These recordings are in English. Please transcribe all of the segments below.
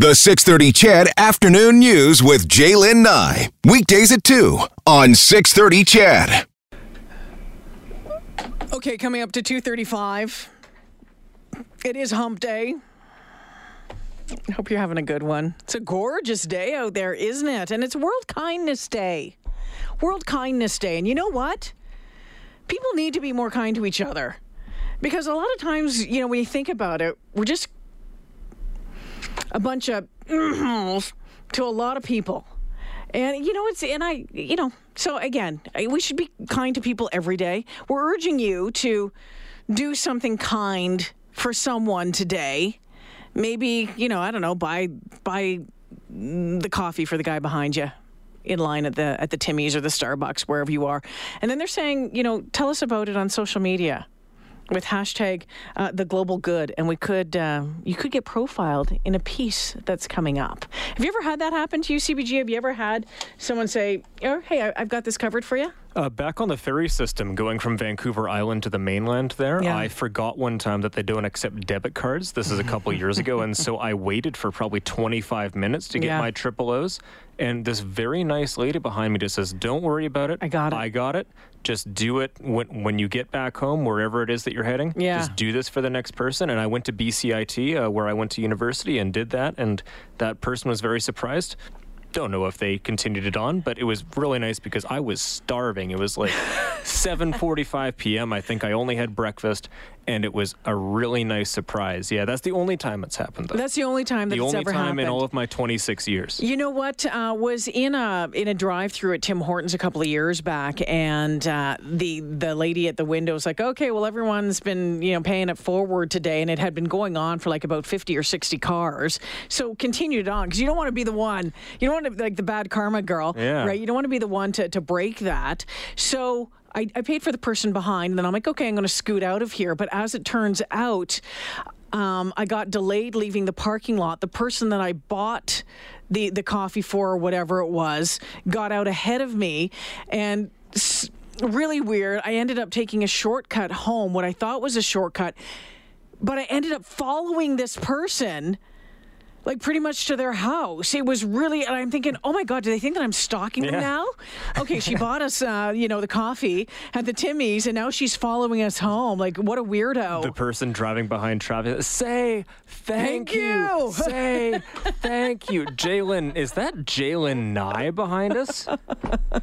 The 630 CHED Afternoon News with J'lyn Nye. Weekdays at 2 on 630 CHED. Okay, coming up to 2:35. It is hump day. Hope you're having a good one. It's a gorgeous day out there, isn't it? And it's World Kindness Day. World Kindness Day. And you know what? People need to be more kind to each other. Because a lot of times, you know, when you think about it, we're just a bunch of to a lot of people. And you know, it's and I, you know, so again, we should be kind to people every day. We're urging you to do something kind for someone today. Maybe you know, I don't know, buy buy the coffee for the guy behind you in line at the at the Timmy's or the Starbucks wherever you are. And then they're saying, you know, tell us about it on social media with hashtag uh, the global good. And we could uh, you could get profiled in a piece that's coming up. Have you ever had that happen to you cbg have you ever had someone say oh, hey I- i've got this covered for you Uh, back on the ferry system going from Vancouver Island to the mainland there, Yeah. I forgot one time that they don't accept debit cards. This is a couple years ago. And so I waited for probably 25 minutes to get Yeah. my triple O's. And this very nice lady behind me just says, Don't worry about it. I got it." I got it. Just do it when, when you get back home, wherever it is that you're heading. Yeah. Just do this for the next person. And I went to BCIT, uh, where I went to university, and did that. And that person was very surprised. Don't know if they continued it on, but it was really nice because I was starving. It was like 7:45 p.m. I think I only had breakfast, and it was a really nice surprise. Yeah, that's the only time it's happened. Though. that's the only time that the only time happened in all of my 26 years. You know what? Uh, was in a in a drive through at Tim Hortons a couple of years back, and uh, the the lady at the window was like, "Okay, well, everyone's been you know paying it forward today, and it had been going on for like about fifty or sixty cars. So continued on because you don't want to be the one, you don't want to like the bad karma girl, Yeah. right? You don't want to be the one to to break that. So. I, I paid for the person behind, and then I'm like, okay, I'm going to scoot out of here. But as it turns out, um, I got delayed leaving the parking lot. The person that I bought the the coffee for or whatever it was got out ahead of me, and. S- Really weird. I ended up taking a shortcut home, what I thought was a shortcut, but I ended up following this person like pretty much to their house. It was really, and I'm thinking, oh my God, do they think that I'm stalking them now? Okay, she bought us, uh, you know, the coffee at the Timmy's, and now she's following us home. Like, what a weirdo. The person driving behind traffic say thank, Thank you." Say thank you. J'lyn, is that J'lyn Nye behind us?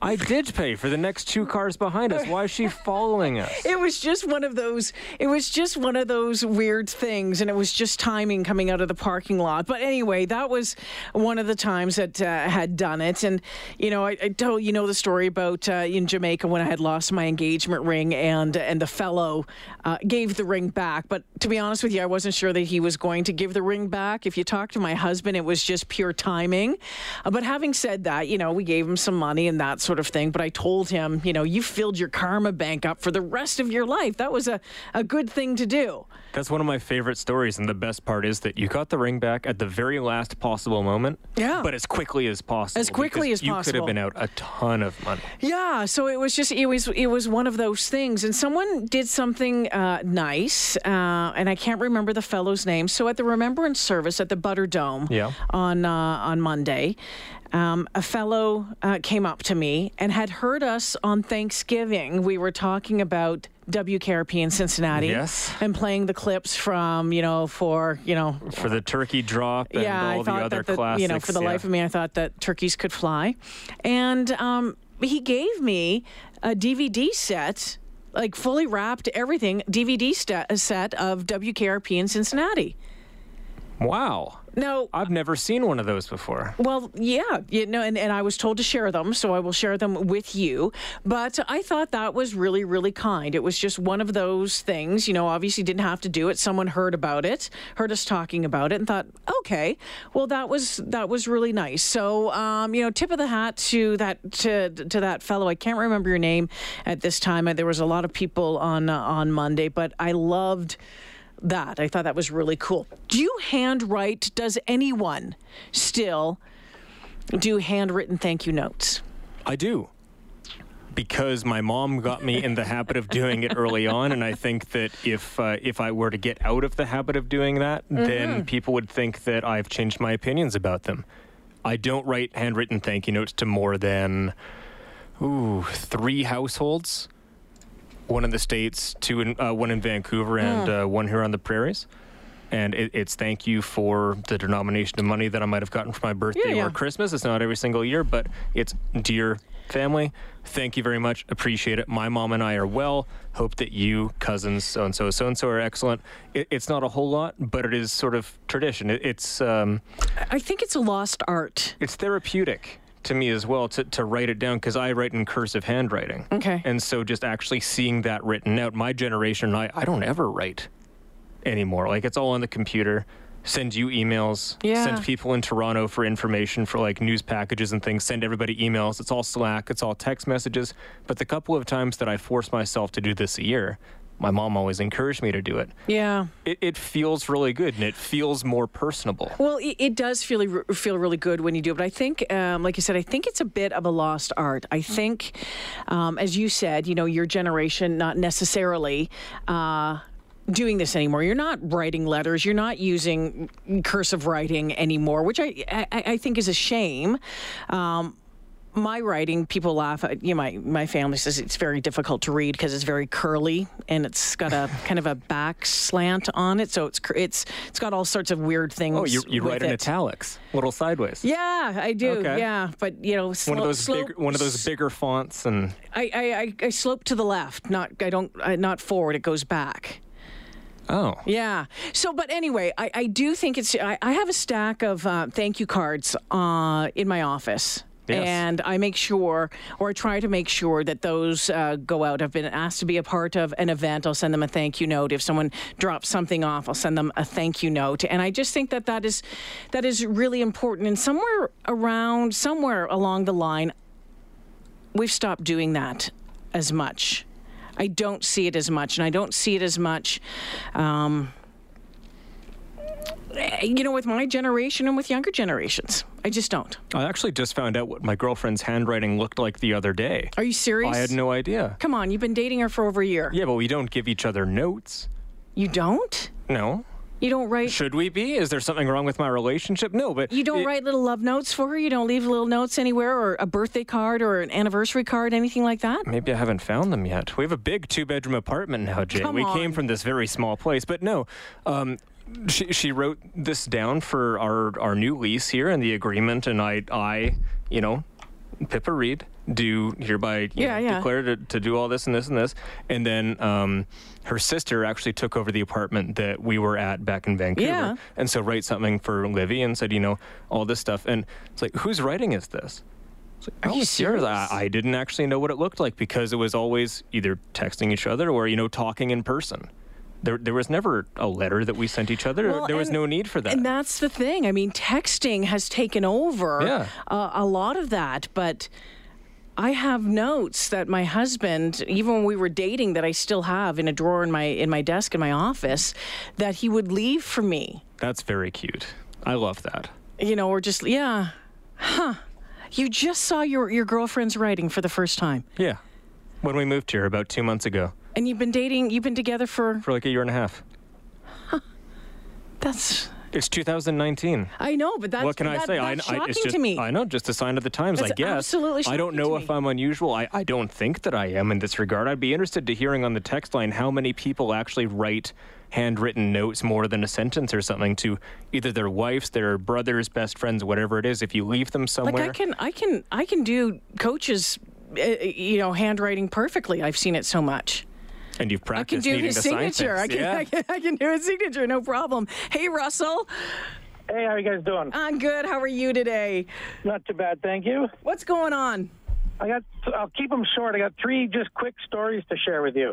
I did pay for the next two cars behind us. Why is she following us? It was just one of those. It was just one of those weird things, and it was just timing coming out of the parking lot. But anyway, that was one of the times that uh, had done it. And you know, I, I told you know the story about uh, in Jamaica when I had lost my engagement ring, and and the fellow uh, gave the ring back. But to be honest with you, I wasn't sure that he was going to give the ring back. If you talk to my husband, it was just pure timing. Uh, but having said that, you know, we gave him some money and that sort of thing. But I told him, you know, you filled your karma bank up for the rest of your life. That was a, a good thing to do. That's one of my favorite stories, and the best part is that you got the ring back at the very last possible moment. Yeah. But as quickly as possible. As quickly as you could have been out a ton of money. Yeah, so it was just it was it was one of those things, and someone did something uh, nice, uh, and I can't remember the fellow's name. So at the remembrance service at the Butterdome Yeah. on uh, on Monday, um, a fellow uh, came up to me and had heard us on Thanksgiving. We were talking about WKRP in Cincinnati, Yes. and playing the clips from you know for you know For the turkey drop and yeah, all I the thought other that the, classics. you know, for the yeah. life of me, I thought that turkeys could fly, and um, he gave me a DVD set, like fully wrapped, everything DVD set of WKRP in Cincinnati. Wow. No, I've never seen one of those before. well, yeah, you know, and, and I was told to share them, so I will share them with you. But I thought that was really, really kind. It was just one of those things, you know, obviously didn't have to do it. Someone heard about it, heard us talking about it, and thought, okay, well, that was that was really nice. So, um, you know, tip of the hat to that to to that fellow. I can't remember your name at this time. There was a lot of people on uh, on Monday, but I loved that. I thought that was really cool. Do you handwrite? Does anyone still do handwritten thank you notes? I do. because my mom got me in the habit of doing it early on, and I think that if uh, if I were to get out of the habit of doing that, then people would think that I've changed my opinions about them. I don't write handwritten thank you notes to more than ooh three households, one in the states, two in uh, one in Vancouver, and uh, one here on the prairies. And it, it's thank you for the denomination of money that I might have gotten for my birthday yeah. or Christmas. It's not every single year, but it's dear family. Thank you very much. Appreciate it. My mom and I are well. Hope that you, cousins, so and so, so and so, are excellent. It, it's not a whole lot, but it is sort of tradition. It, it's um, I think it's a lost art. it's therapeutic to me as well to, to write it down because I write in cursive handwriting. Okay. And so just actually seeing that written out, my generation, I, I don't ever write anymore. Like it's all on the computer. Send you emails. Yeah. Send people in Toronto for information for like news packages and things. Send everybody emails. It's all Slack. It's all text messages. But the couple of times that I forced myself to do this a year, my mom always encouraged me to do it. Yeah. It, it feels really good and it feels more personable. Well, it, it does feel feel really good when you do it. But I think, um, like you said, I think it's a bit of a lost art. I think, um, as you said, you know, your generation not necessarily. Uh, doing this anymore. You're not writing letters. You're not using cursive writing anymore, which I I, I think is a shame. Um, my writing, people laugh. At, you know, my my family says it's very difficult to read because it's very curly and it's got a kind of a back slant on it, so it's it's it's got all sorts of weird things. Oh, you, you write in it. italics, little sideways. Yeah, I do. Okay. Yeah, but you know, One of those slope- big, one of those bigger fonts, and I, I, I, I slope to the left, not I don't I, not forward. It goes back. oh, Yeah. So, but anyway, I, I do think it's. I, I have a stack of uh, thank you cards uh, in my office. Yes. And I make sure, or I try to make sure that those uh, go out. I've been asked to be a part of an event. I'll send them a thank you note. If someone drops something off, I'll send them a thank you note. And I just think that that is that is really important. And somewhere around, somewhere along the line, we've stopped doing that as much. I don't see it as much, and I don't see it as much. Um, you know, with my generation and with younger generations, I just don't. I actually just found out what my girlfriend's handwriting looked like the other day. Are you serious? I had no idea. Come on, you've been dating her for over a year. Yeah, but we don't give each other notes. You don't? No. You don't write. Should we be? Is there something wrong with my relationship? No, but You don't it- write little love notes for her. You don't leave little notes anywhere, or a birthday card, or an anniversary card, anything like that. Maybe I haven't found them yet. We have a big two-bedroom apartment now, Jay. Come we on. came from this very small place, but no. Um, she, she wrote this down for our, our new lease here and the agreement, and I, I, you know, Pippa Reed, do hereby Yeah, know, yeah. declare to, to do all this and this and this. And then um, her sister actually took over the apartment that we were at back in Vancouver. Yeah. And so write something for Livy and said, you know, all this stuff. And it's like, whose writing is this? Like, Are oh, you serious? serious? I, I didn't actually know what it looked like because it was always either texting each other or, you know, talking in person. There, there was never a letter that we sent each other. Well, there was and- no need for that. And that's the thing. I mean, texting has taken over Yeah. uh, a lot of that, but. I have notes that my husband, even when we were dating, that I still have in a drawer in my in my desk in my office, that he would leave for me. That's very cute. I love that. You know, or just yeah, huh? You just saw your your girlfriend's writing for the first time, Yeah. When we moved here about two months ago, and you've been dating. You've been together for for like a year and a half. that's. It's 2019. I know, but that's what can I that- say? I, That's I, shocking it's just, to me. I know, just a sign of the times, I guess. absolutely I don't know if. I'm unusual. I, I don't think that I am in this regard. I'd be interested to hearing on the text line how many people actually write handwritten notes more than a sentence or something to either their wives, their brothers, best friends, whatever it is. If you leave them somewhere, Like I can, I can, I can do coaches, uh, you know, handwriting perfectly. I've seen it so much. And you've practiced I can practiced do needing his signature. I can, yeah. I can, I can do his signature, no problem. Hey, Russell, Hey, how you guys doing? I'm good. How are you today? Not too bad, thank you. What's going on? I got. I'll keep them short. I got three just quick stories to share with you.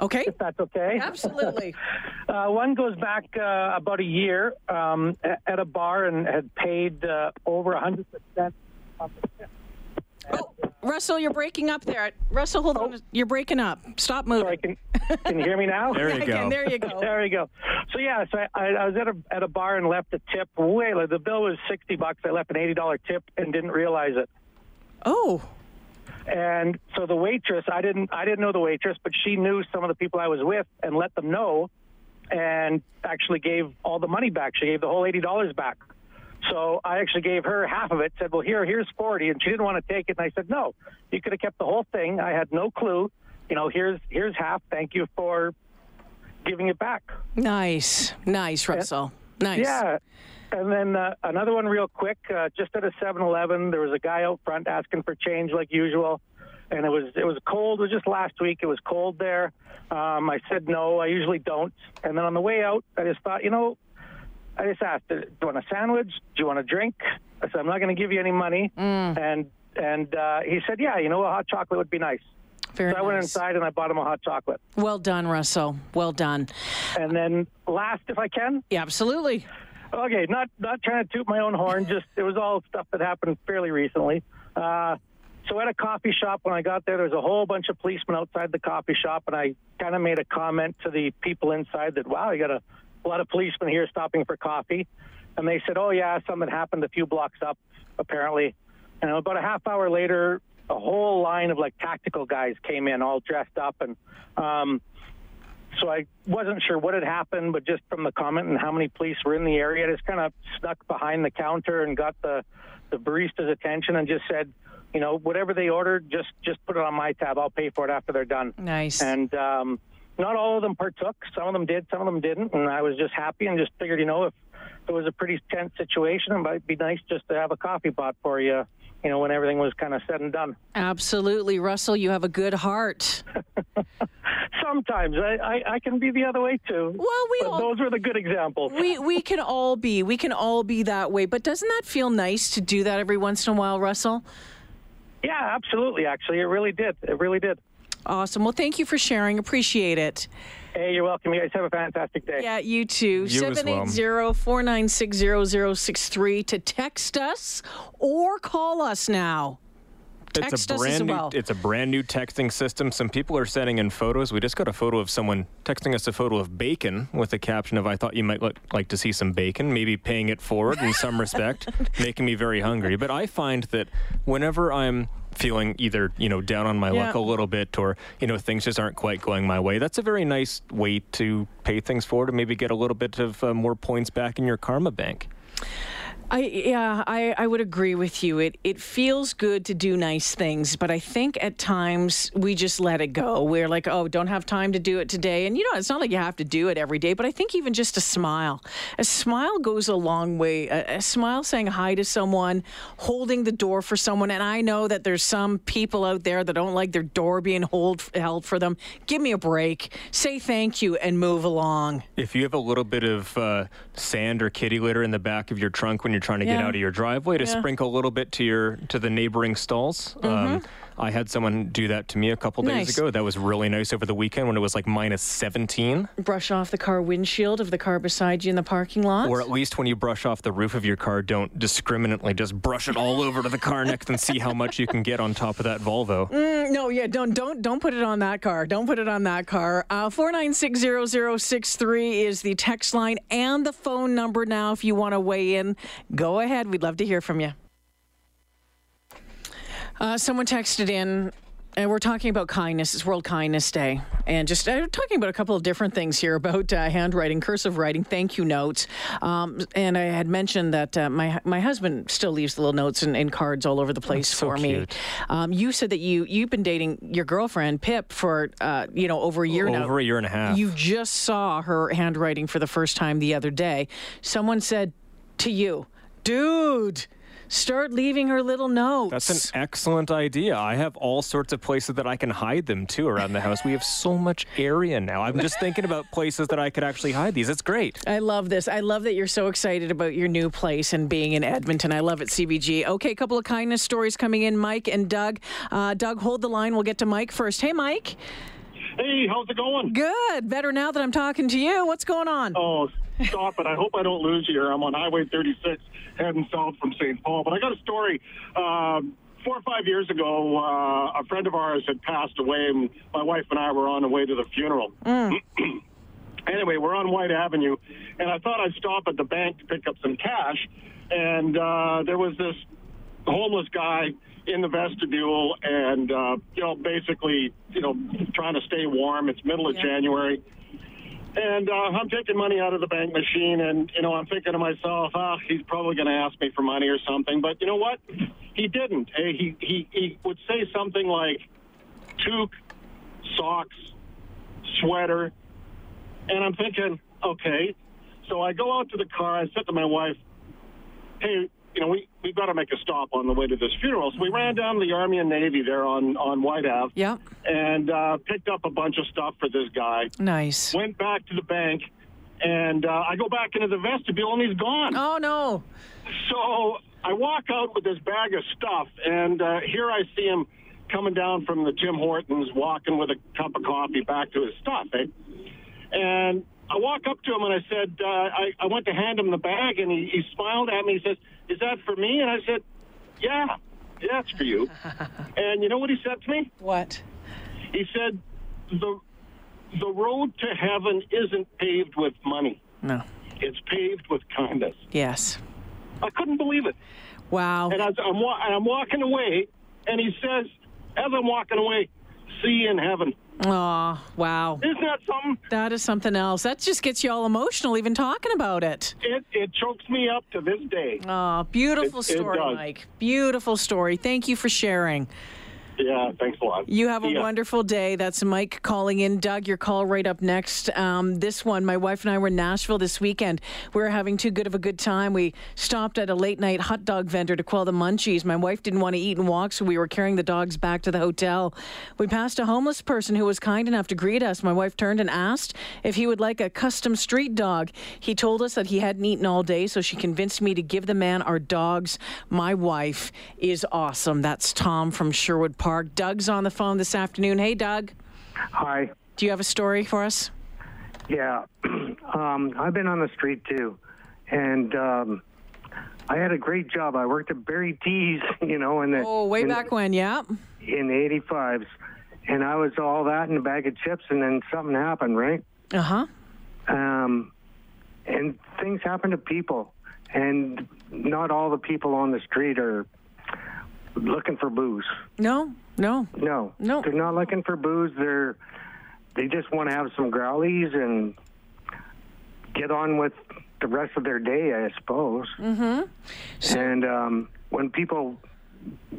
Okay, If that's okay. absolutely. Uh, one goes back uh, about a year um, at a bar and had paid uh, over a hundred percent. Oh, Russell, you're breaking up there. Russell, hold oh. on. You're breaking up. Stop moving. Sorry, can can you hear me now? There you Again, go. there you go. There you go. So yeah, so I, I was at a at a bar and left a tip. Way like the bill was sixty bucks. I left an eighty dollar tip and didn't realize it. Oh, And so the waitress, I didn't, I didn't know the waitress, but she knew some of the people I was with and let them know, and actually gave all the money back. She gave the whole eighty dollars back. So I actually gave her half of it. Said, "Well, here, here's forty, and she didn't want to take it. And I said, "No, you could have kept the whole thing. I had no clue. You know, here's here's half. Thank you for giving it back." Nice, nice, Russell. Nice. Yeah. And then uh, another one, real quick. Uh, just at a 7-Eleven, there was a guy out front asking for change, like usual. And it was it was cold. It was just last week. It was cold there. Um, I said no. I usually don't. And then on the way out, I just thought, you know, I just asked, "Do you want a sandwich? Do you want a drink?" I said, "I'm not going to give you any money." And and uh, he said, "Yeah, you know, a hot chocolate would be nice." Very So I went inside and I bought him a hot chocolate. Well done, Russell. Well done. And then last, if I can, Yeah, absolutely. Okay, not not trying to toot my own horn. Just it was all stuff that happened fairly recently. Uh, so at a coffee shop, when I got there, there was a whole bunch of policemen outside the coffee shop, and I kind of made a comment to the people inside that, "Wow, you got a, a lot of policemen here stopping for coffee," and they said, "Oh yeah, something happened a few blocks up, apparently." And about a half hour later, a whole line of like tactical guys came in, all dressed up, and um, so I wasn't sure what had happened, but just from the comment and how many police were in the area, I just kind of snuck behind the counter and got the the barista's attention and just said, you know, whatever they ordered, just just put it on my tab. I'll pay for it after they're done. Nice. And um, not all of them partook. Some of them did, some of them didn't, and I was just happy and just figured, you know, if it was a pretty tense situation, it might be nice just to have a coffee pot for you, you know, when everything was kind of said and done. Absolutely, Russell. You have a good heart. Sometimes I, I, I can be the other way too. Well, we all- those were the good examples. we we can all be we can all be that way. But doesn't that feel nice to do that every once in a while, Russell? Yeah, absolutely. Actually, it really did. It really did. Awesome. Well, thank you for sharing. Appreciate it. Hey, you're welcome. You guys have a fantastic day. Yeah, you too. You 780-496-0063 to text us or call us now. Text it's a us brand as new well. it's a brand new texting system. Some people are sending in photos. We just got a photo of someone texting us a photo of bacon with a caption of I thought you might li- like to see some bacon, maybe paying it forward in some respect, making me very hungry. But I find that whenever I'm feeling either, you know, down on my luck a little bit or, you know, things just aren't quite going my way, that's a very nice way to pay things forward and maybe get a little bit of uh, more points back in your karma bank. I yeah, I, I would agree with you. It it feels good to do nice things, but I think at times we just let it go. We're like, oh, don't have time to do it today. And you know, it's not like you have to do it every day, but I think even just a smile. A smile goes a long way. A, a smile saying hi to someone, holding the door for someone. And I know that there's some people out there that don't like their door being hold, held for them. Give me a break. Say thank you and move along. If you have a little bit of uh, sand or kitty litter in the back of your trunk when you're trying to get out of your driveway, to Yeah. Mm-hmm. sprinkle a little bit to your to the neighboring stalls. Um, I had someone do that to me a couple days Nice. ago. That was really nice over the weekend when it was like minus 17, Brush off the car windshield of the car beside you in the parking lot. or at least when you brush off the roof of your car, don't discriminately just brush it all over to the car next and see how much you can get on top of that Volvo. No, yeah, don't don't don't put it on that car. Don't put it on that car. Uh, Four nine six zero zero six three is the text line and the phone number. Now, if you want to weigh in, go ahead. We'd love to hear from you. Uh, someone texted in. And we're talking about kindness. It's World Kindness Day. And just uh, talking about a couple of different things here about uh, handwriting, cursive writing, thank you notes. Um, and I had mentioned that uh, my my husband still leaves little notes and, and cards all over the place so for me. cute. Um, you said that you you've been dating your girlfriend Pip for uh, you know over a year now. Over a year and a half. You just saw her handwriting for the first time the other day. Someone said to you, "Dude, start leaving her little notes." That's an excellent idea. I have all sorts of places that I can hide them too around the house. We have so much area now. I'm just thinking about places that I could actually hide these. It's great. I love this. I love that you're so excited about your new place and being in Edmonton. I love it, CBG. Okay, a couple of kindness stories coming in. Mike and Doug. Uh, Doug, hold the line. We'll get to Mike first. Hey, Mike. Hey, how's it going? Good. Better now that I'm talking to you. What's going on? Oh, stop it. I hope I don't lose you here. I'm on Highway 36 heading south from St. Paul. But I got a story. Um, four or five years ago, uh, a friend of ours had passed away, and my wife and I were on the way to the funeral. anyway, we're on Whyte Avenue, and I thought I'd stop at the bank to pick up some cash. And uh, there was this homeless guy in the vestibule, and uh, you know, basically, you know, trying to stay warm. It's middle of January, and uh, I'm taking money out of the bank machine, and you know, I'm thinking to myself, ah, he's probably going to ask me for money or something. But you know what? He didn't. Hey, He he he would say something like, toque, socks, sweater, and I'm thinking, okay. So I go out to the car. I said to my wife, hey, you know, we, we've got to make a stop on the way to this funeral. So we ran down to the Army and Navy there on, on Whyte Ave Yeah. and uh, picked up a bunch of stuff for this guy. Nice. Went back to the bank, and uh, I go back into the vestibule, and he's gone. Oh no. So I walk out with this bag of stuff, and uh, here I see him coming down from the Tim Hortons, walking with a cup of coffee back to his stuff. Eh? And I walk up to him and I said, uh, I, I went to hand him the bag, and he, he smiled at me. He says, "Is that for me?" And I said, "Yeah, yeah, it's for you." and you know what he said to me? What? He said, "the the road to heaven isn't paved with money; No. it's paved with kindness." Yes. I couldn't believe it. Wow. And as I'm, wa- I'm walking away, and he says, as I'm walking away, see you in heaven. Oh, wow. Isn't that something? That is something else. That just gets you all emotional even talking about it. It, it chokes me up to this day. Oh, beautiful It- it story, does. Mike. Beautiful story. Thank you for sharing. Yeah, thanks a lot. You have a Yeah. wonderful day. That's Mike calling in. Doug, your call right up next. Um, this one, my wife and I were in Nashville this weekend. We were having too good of a good time. We stopped at a late night hot dog vendor to quell the munchies. My wife didn't want to eat and walk, so we were carrying the dogs back to the hotel. We passed a homeless person who was kind enough to greet us. My wife turned and asked if he would like a custom street dog. He told us that he hadn't eaten all day, so she convinced me to give the man our dogs. My wife is awesome. That's Tom from Sherwood Park. Doug's on the phone this afternoon. Hey, Doug. Hi. Do you have a story for us? Yeah. um, I've been on the street too. And um, I had a great job. I worked at Barry T's, you know, in the Oh, way in, back when, yeah. in the 85s. And I was all that in a bag of chips, and then something happened, right? Uh huh. Um, and things happen to people. And not all the people on the street are looking for booze. No, no. No, No. they're not looking for booze. They're they just want to have some growlies and get on with the rest of their day, I suppose. Mm-hmm. and um, when people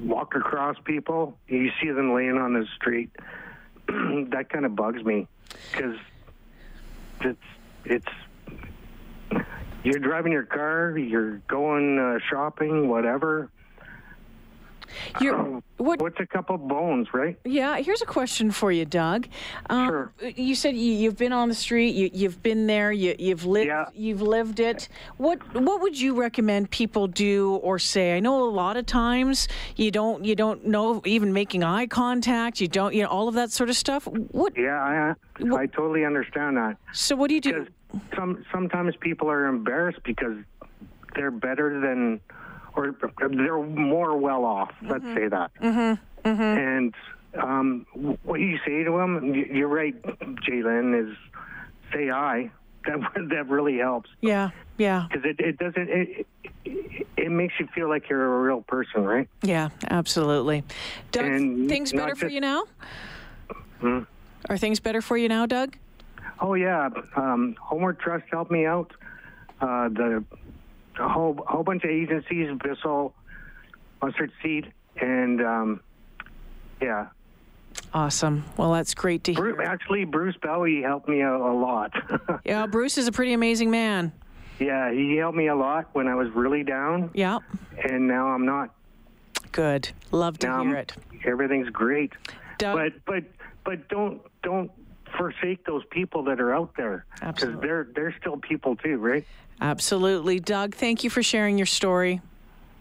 walk across people, you see them laying on the street. that kind of bugs me because it's it's you're driving your car, you're going uh, shopping, whatever. You're, what? What's a couple bones, right? Yeah, here's a question for you, Doug. Um, Sure. You said you, you've been on the street. You, you've been there. You, you've lived. Yeah. You've lived it. What What would you recommend people do or say? I know a lot of times you don't. You don't know even making eye contact. You don't. You know all of that sort of stuff. What? Yeah, I I totally understand that. So what do you do? Some sometimes people are embarrassed because they're better than, or they're more well off. Let's say that. Mm-hmm. And um, what you say to them, you're right, J'lyn, is say I. That that really helps Yeah. Yeah. because it, it doesn't it, it makes you feel like you're a real person, right? Yeah. Absolutely. Doug, And things better for you now? Hmm? Are things better for you now, Doug? Oh yeah, um, Homeward Trust helped me out. Uh, the a whole whole bunch of agencies, Bissell, Mustard Seed, and um, yeah, Awesome. Well, that's great to Bru- hear. actually Bruce Bowie helped me a, a lot. Yeah, Bruce is a pretty amazing man. yeah, he helped me a lot when I was really down, Yeah. and now I'm not. Good. Love to Now hear I'm- it. Everything's great, Doug, but but but don't don't forsake those people that are out there because they're they're still people too, right? Absolutely. Doug, thank you for sharing your story.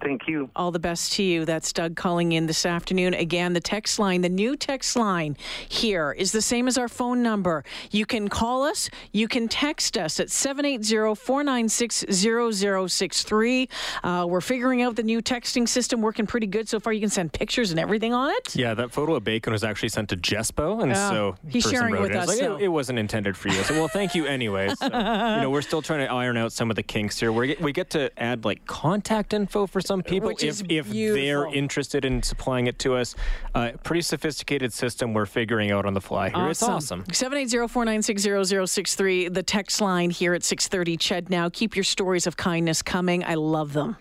Thank you. All the best to you. That's Doug calling in this afternoon. Again, the text line, the new text line here is the same as our phone number. You can call us, you can text us at 780 496 0063. Uh, We're figuring out the new texting system, working pretty good so far. You can send pictures and everything on it. Yeah, that photo of bacon was actually sent to Jespo, and Oh, so he's person sharing wrote with it. Us, Like, so- it, it wasn't intended for you. So, well, thank you anyway. So, you know, we're still trying to iron out some of the kinks here. We get we get to add like contact info for some people if if they're interested in supplying it to us. Uh, pretty sophisticated system we're figuring out on the fly here. It's awesome. 780-496-0063, the text line here at 630 Ched now. Keep your stories of kindness coming. I love them.